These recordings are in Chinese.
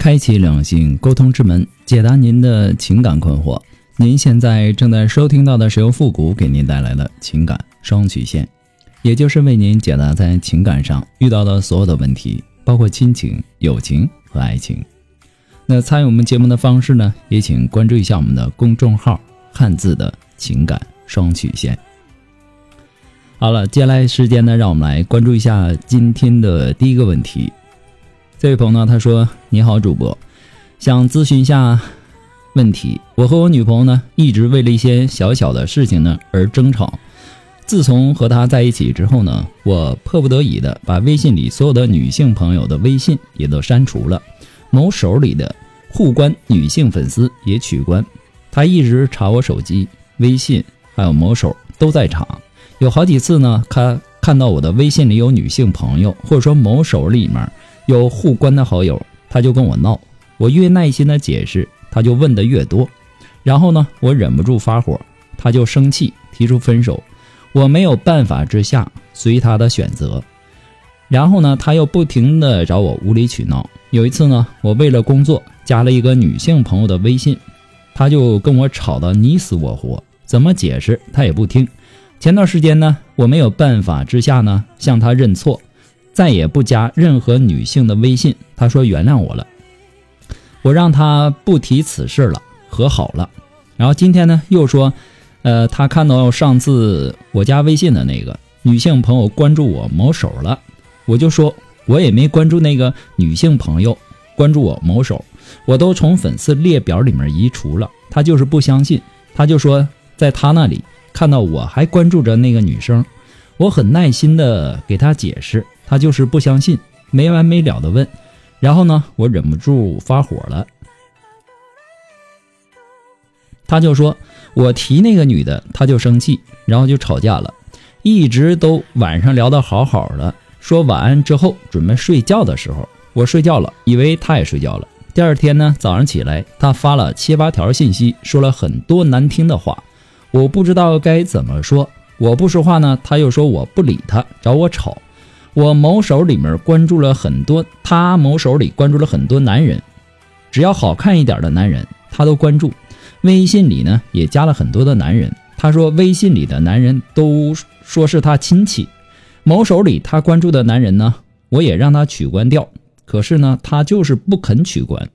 开启两性沟通之门，解答您的情感困惑。您现在正在收听到的是由复古给您带来的情感双曲线，也就是为您解答在情感上遇到的所有的问题，包括亲情、友情和爱情。那参与我们节目的方式呢，也请关注一下我们的公众号“汉字的情感双曲线”。好了，接下来时间呢，让我们来关注一下今天的第一个问题。这位朋友呢，他说：“你好，主播，想咨询一下问题。我和我女朋友呢，一直为了一些小小的事情呢而争吵。自从和她在一起之后呢，我迫不得已的把微信里所有的女性朋友的微信也都删除了，某手里的互关女性粉丝也取关。她一直查我手机、微信，还有某手都在查。有好几次呢，她看到我的微信里有女性朋友，或者说某手里面。”有互关的好友，他就跟我闹，我越耐心的解释，他就问的越多，然后呢，我忍不住发火，他就生气提出分手，我没有办法之下随他的选择，然后呢，他又不停的找我无理取闹，有一次呢，我为了工作加了一个女性朋友的微信，他就跟我吵得你死我活，怎么解释他也不听，前段时间呢，我没有办法之下呢，向他认错。再也不加任何女性的微信，他说原谅我了，我让他不提此事了，和好了。然后今天呢，又说，呃，他看到上次我加微信的那个女性朋友关注我某手了，我就说我也没关注那个女性朋友关注我某手，我都从粉丝列表里面移除了。他就是不相信，他就说在他那里看到我还关注着那个女生，我很耐心的给他解释。他就是不相信，没完没了的问，然后呢，我忍不住发火了。他就说我提那个女的，他就生气，然后就吵架了，一直都晚上聊得好好的，说晚安之后准备睡觉的时候，我睡觉了，以为他也睡觉了。第二天呢，早上起来，他发了七八条信息，说了很多难听的话，我不知道该怎么说。我不说话呢，他又说我不理他，找我吵。我某手里面关注了很多，他某手里关注了很多男人，只要好看一点的男人，他都关注。微信里呢也加了很多的男人，他说微信里的男人都说是他亲戚。某手里他关注的男人呢，我也让他取关掉，可是呢他就是不肯取关。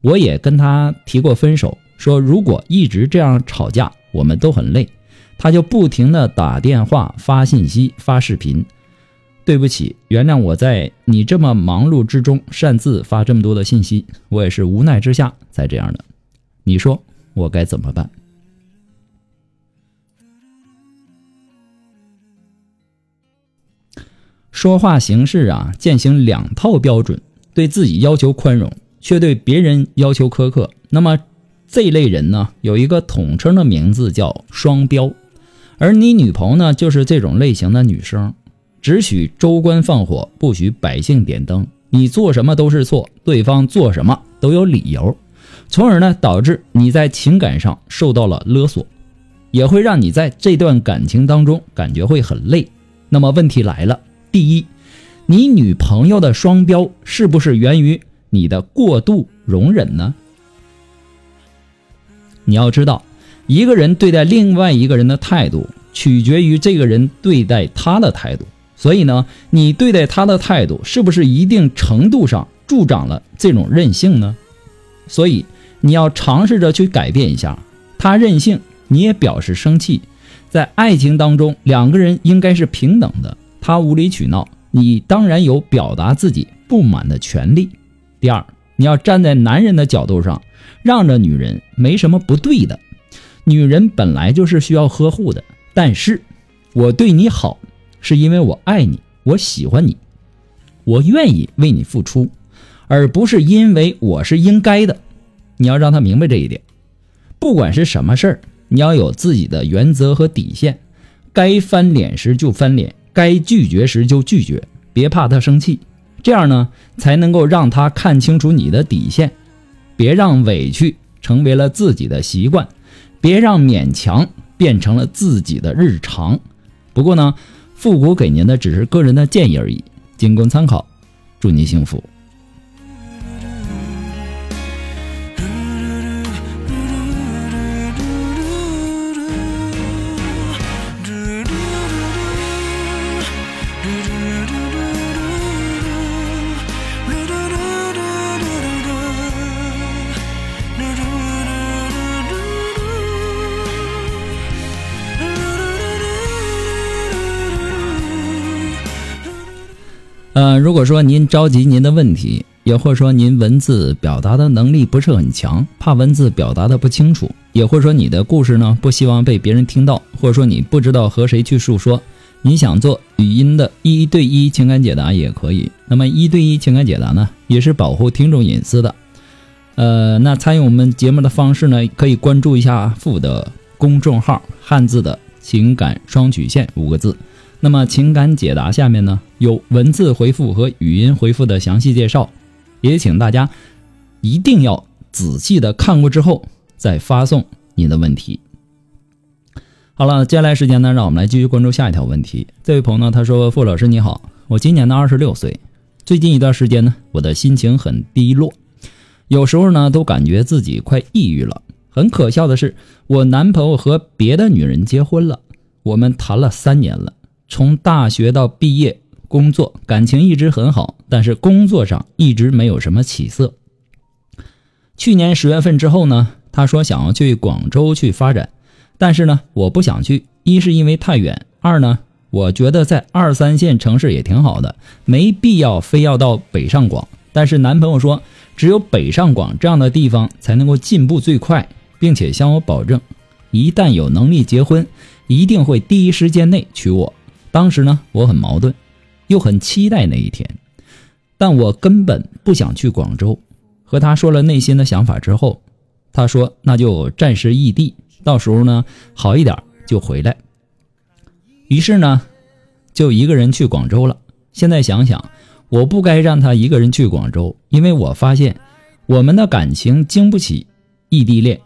我也跟他提过分手，说如果一直这样吵架，我们都很累。他就不停的打电话、发信息、发视频。对不起，原谅我在你这么忙碌之中擅自发这么多的信息，我也是无奈之下才这样的。你说我该怎么办？说话行事啊，践行两套标准，对自己要求宽容，却对别人要求苛刻。那么这类人呢，有一个统称的名字叫双标，而你女朋友呢，就是这种类型的女生。只许州官放火，不许百姓点灯。你做什么都是错，对方做什么都有理由，从而呢导致你在情感上受到了勒索，也会让你在这段感情当中感觉会很累。那么问题来了，第一，你女朋友的双标是不是源于你的过度容忍呢？你要知道，一个人对待另外一个人的态度，取决于这个人对待他的态度。所以呢，你对待他的态度是不是一定程度上助长了这种任性呢？所以你要尝试着去改变一下他任性，你也表示生气。在爱情当中，两个人应该是平等的。他无理取闹，你当然有表达自己不满的权利。第二，你要站在男人的角度上，让着女人没什么不对的。女人本来就是需要呵护的，但是我对你好。是因为我爱你，我喜欢你，我愿意为你付出，而不是因为我是应该的。你要让他明白这一点。不管是什么事儿，你要有自己的原则和底线，该翻脸时就翻脸，该拒绝时就拒绝，别怕他生气。这样呢，才能够让他看清楚你的底线。别让委屈成为了自己的习惯，别让勉强变成了自己的日常。不过呢，复古给您的只是个人的建议而已，仅供参考。祝您幸福。呃，如果说您着急您的问题，也或者说您文字表达的能力不是很强，怕文字表达的不清楚，也或者说你的故事呢不希望被别人听到，或者说你不知道和谁去诉说，你想做语音的一对一情感解答也可以。那么一对一情感解答呢，也是保护听众隐私的。呃，那参与我们节目的方式呢，可以关注一下父的公众号“汉字的情感双曲线”五个字。那么情感解答下面呢有文字回复和语音回复的详细介绍，也请大家一定要仔细的看过之后再发送您的问题。好了，接下来时间呢，让我们来继续关注下一条问题。这位朋友呢，他说：“傅老师你好，我今年呢二十六岁，最近一段时间呢，我的心情很低落，有时候呢都感觉自己快抑郁了。很可笑的是，我男朋友和别的女人结婚了，我们谈了三年了。”从大学到毕业，工作感情一直很好，但是工作上一直没有什么起色。去年十月份之后呢，他说想要去广州去发展，但是呢，我不想去，一是因为太远，二呢，我觉得在二三线城市也挺好的，没必要非要到北上广。但是男朋友说，只有北上广这样的地方才能够进步最快，并且向我保证，一旦有能力结婚，一定会第一时间内娶我。当时呢，我很矛盾，又很期待那一天，但我根本不想去广州。和他说了内心的想法之后，他说那就暂时异地，到时候呢好一点就回来。于是呢，就一个人去广州了。现在想想，我不该让他一个人去广州，因为我发现我们的感情经不起异地恋。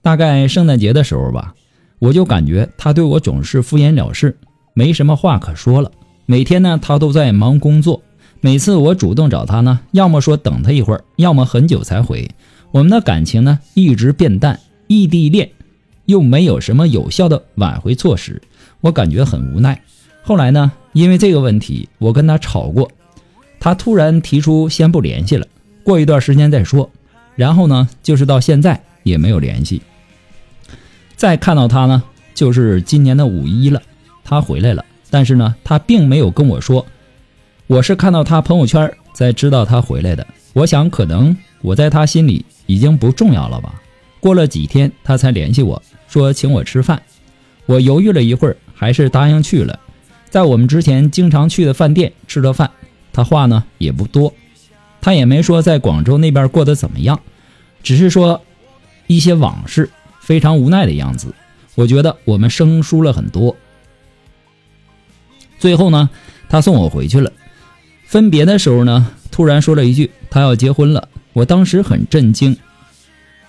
大概圣诞节的时候吧，我就感觉他对我总是敷衍了事。没什么话可说了。每天呢，他都在忙工作。每次我主动找他呢，要么说等他一会儿，要么很久才回。我们的感情呢，一直变淡。异地恋又没有什么有效的挽回措施，我感觉很无奈。后来呢，因为这个问题，我跟他吵过。他突然提出先不联系了，过一段时间再说。然后呢，就是到现在也没有联系。再看到他呢，就是今年的五一了。他回来了，但是呢，他并没有跟我说。我是看到他朋友圈才知道他回来的。我想，可能我在他心里已经不重要了吧。过了几天，他才联系我说请我吃饭。我犹豫了一会儿，还是答应去了。在我们之前经常去的饭店吃了饭。他话呢也不多，他也没说在广州那边过得怎么样，只是说一些往事，非常无奈的样子。我觉得我们生疏了很多。最后呢，他送我回去了。分别的时候呢，突然说了一句他要结婚了。我当时很震惊。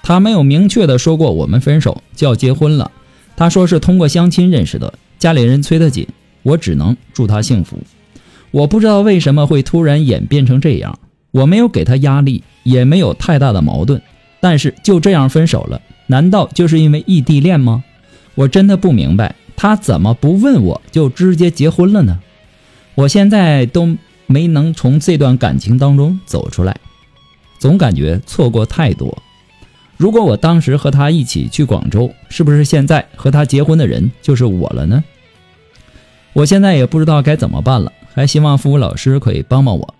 他没有明确的说过我们分手就要结婚了。他说是通过相亲认识的，家里人催得紧。我只能祝他幸福。我不知道为什么会突然演变成这样。我没有给他压力，也没有太大的矛盾，但是就这样分手了。难道就是因为异地恋吗？我真的不明白。他怎么不问我就直接结婚了呢？我现在都没能从这段感情当中走出来，总感觉错过太多。如果我当时和他一起去广州，是不是现在和他结婚的人就是我了呢？我现在也不知道该怎么办了，还希望付老师可以帮帮我。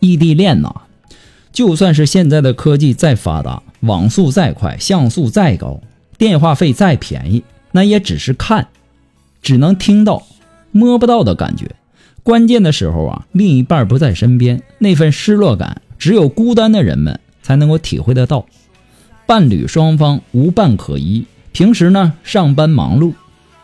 异地恋呐。就算是现在的科技再发达，网速再快，像素再高，电话费再便宜，那也只是看，只能听到，摸不到的感觉。关键的时候啊，另一半不在身边，那份失落感，只有孤单的人们才能够体会得到。伴侣双方无伴可依，平时呢上班忙碌，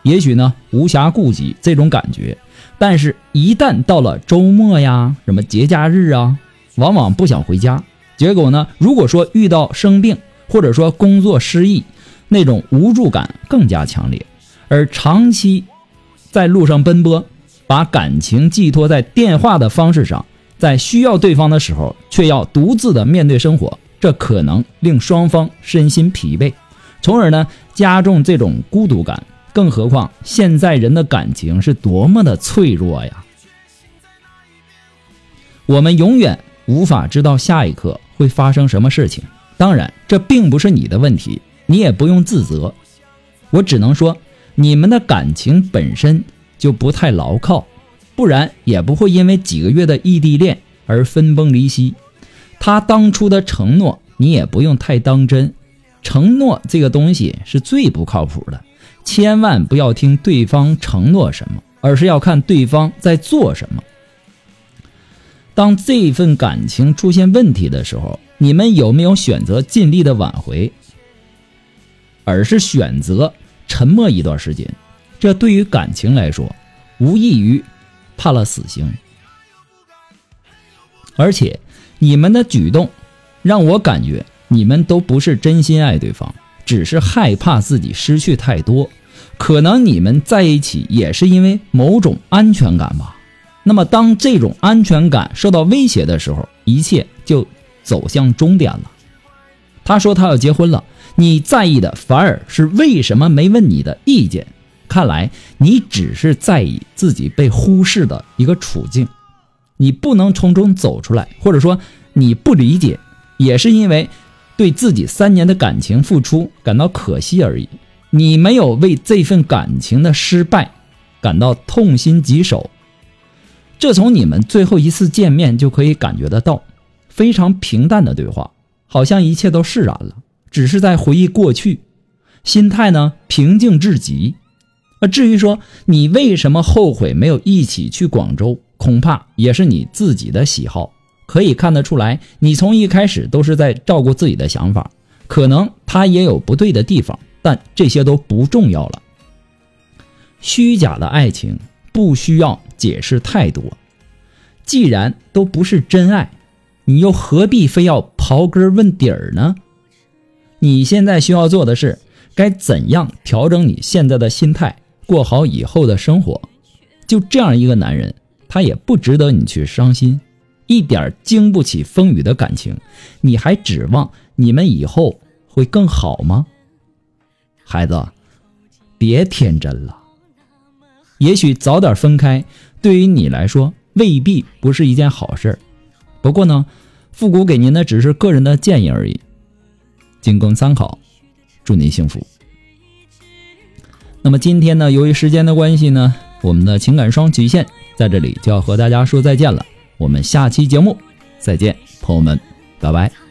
也许呢无暇顾及这种感觉，但是，一旦到了周末呀，什么节假日啊，往往不想回家。结果呢，如果说遇到生病，或者说工作失意，那种无助感更加强烈。而长期在路上奔波，把感情寄托在电话的方式上，在需要对方的时候，却要独自的面对生活。这可能令双方身心疲惫，从而呢加重这种孤独感。更何况现在人的感情是多么的脆弱呀！我们永远无法知道下一刻会发生什么事情。当然，这并不是你的问题，你也不用自责。我只能说，你们的感情本身就不太牢靠，不然也不会因为几个月的异地恋而分崩离析。他当初的承诺，你也不用太当真。承诺这个东西是最不靠谱的，千万不要听对方承诺什么，而是要看对方在做什么。当这份感情出现问题的时候，你们有没有选择尽力的挽回，而是选择沉默一段时间？这对于感情来说，无异于判了死刑，而且。你们的举动，让我感觉你们都不是真心爱对方，只是害怕自己失去太多。可能你们在一起也是因为某种安全感吧。那么，当这种安全感受到威胁的时候，一切就走向终点了。他说他要结婚了，你在意的反而是为什么没问你的意见。看来你只是在意自己被忽视的一个处境。你不能从中走出来，或者说你不理解，也是因为对自己三年的感情付出感到可惜而已。你没有为这份感情的失败感到痛心疾首，这从你们最后一次见面就可以感觉得到。非常平淡的对话，好像一切都释然了，只是在回忆过去，心态呢平静至极。啊，至于说你为什么后悔没有一起去广州？恐怕也是你自己的喜好，可以看得出来，你从一开始都是在照顾自己的想法。可能他也有不对的地方，但这些都不重要了。虚假的爱情不需要解释太多，既然都不是真爱，你又何必非要刨根问底儿呢？你现在需要做的是，该怎样调整你现在的心态，过好以后的生活。就这样一个男人。他也不值得你去伤心，一点经不起风雨的感情，你还指望你们以后会更好吗？孩子，别天真了。也许早点分开，对于你来说未必不是一件好事不过呢，复古给您的只是个人的建议而已，仅供参考。祝您幸福。那么今天呢，由于时间的关系呢，我们的情感双曲线。在这里就要和大家说再见了，我们下期节目再见，朋友们，拜拜。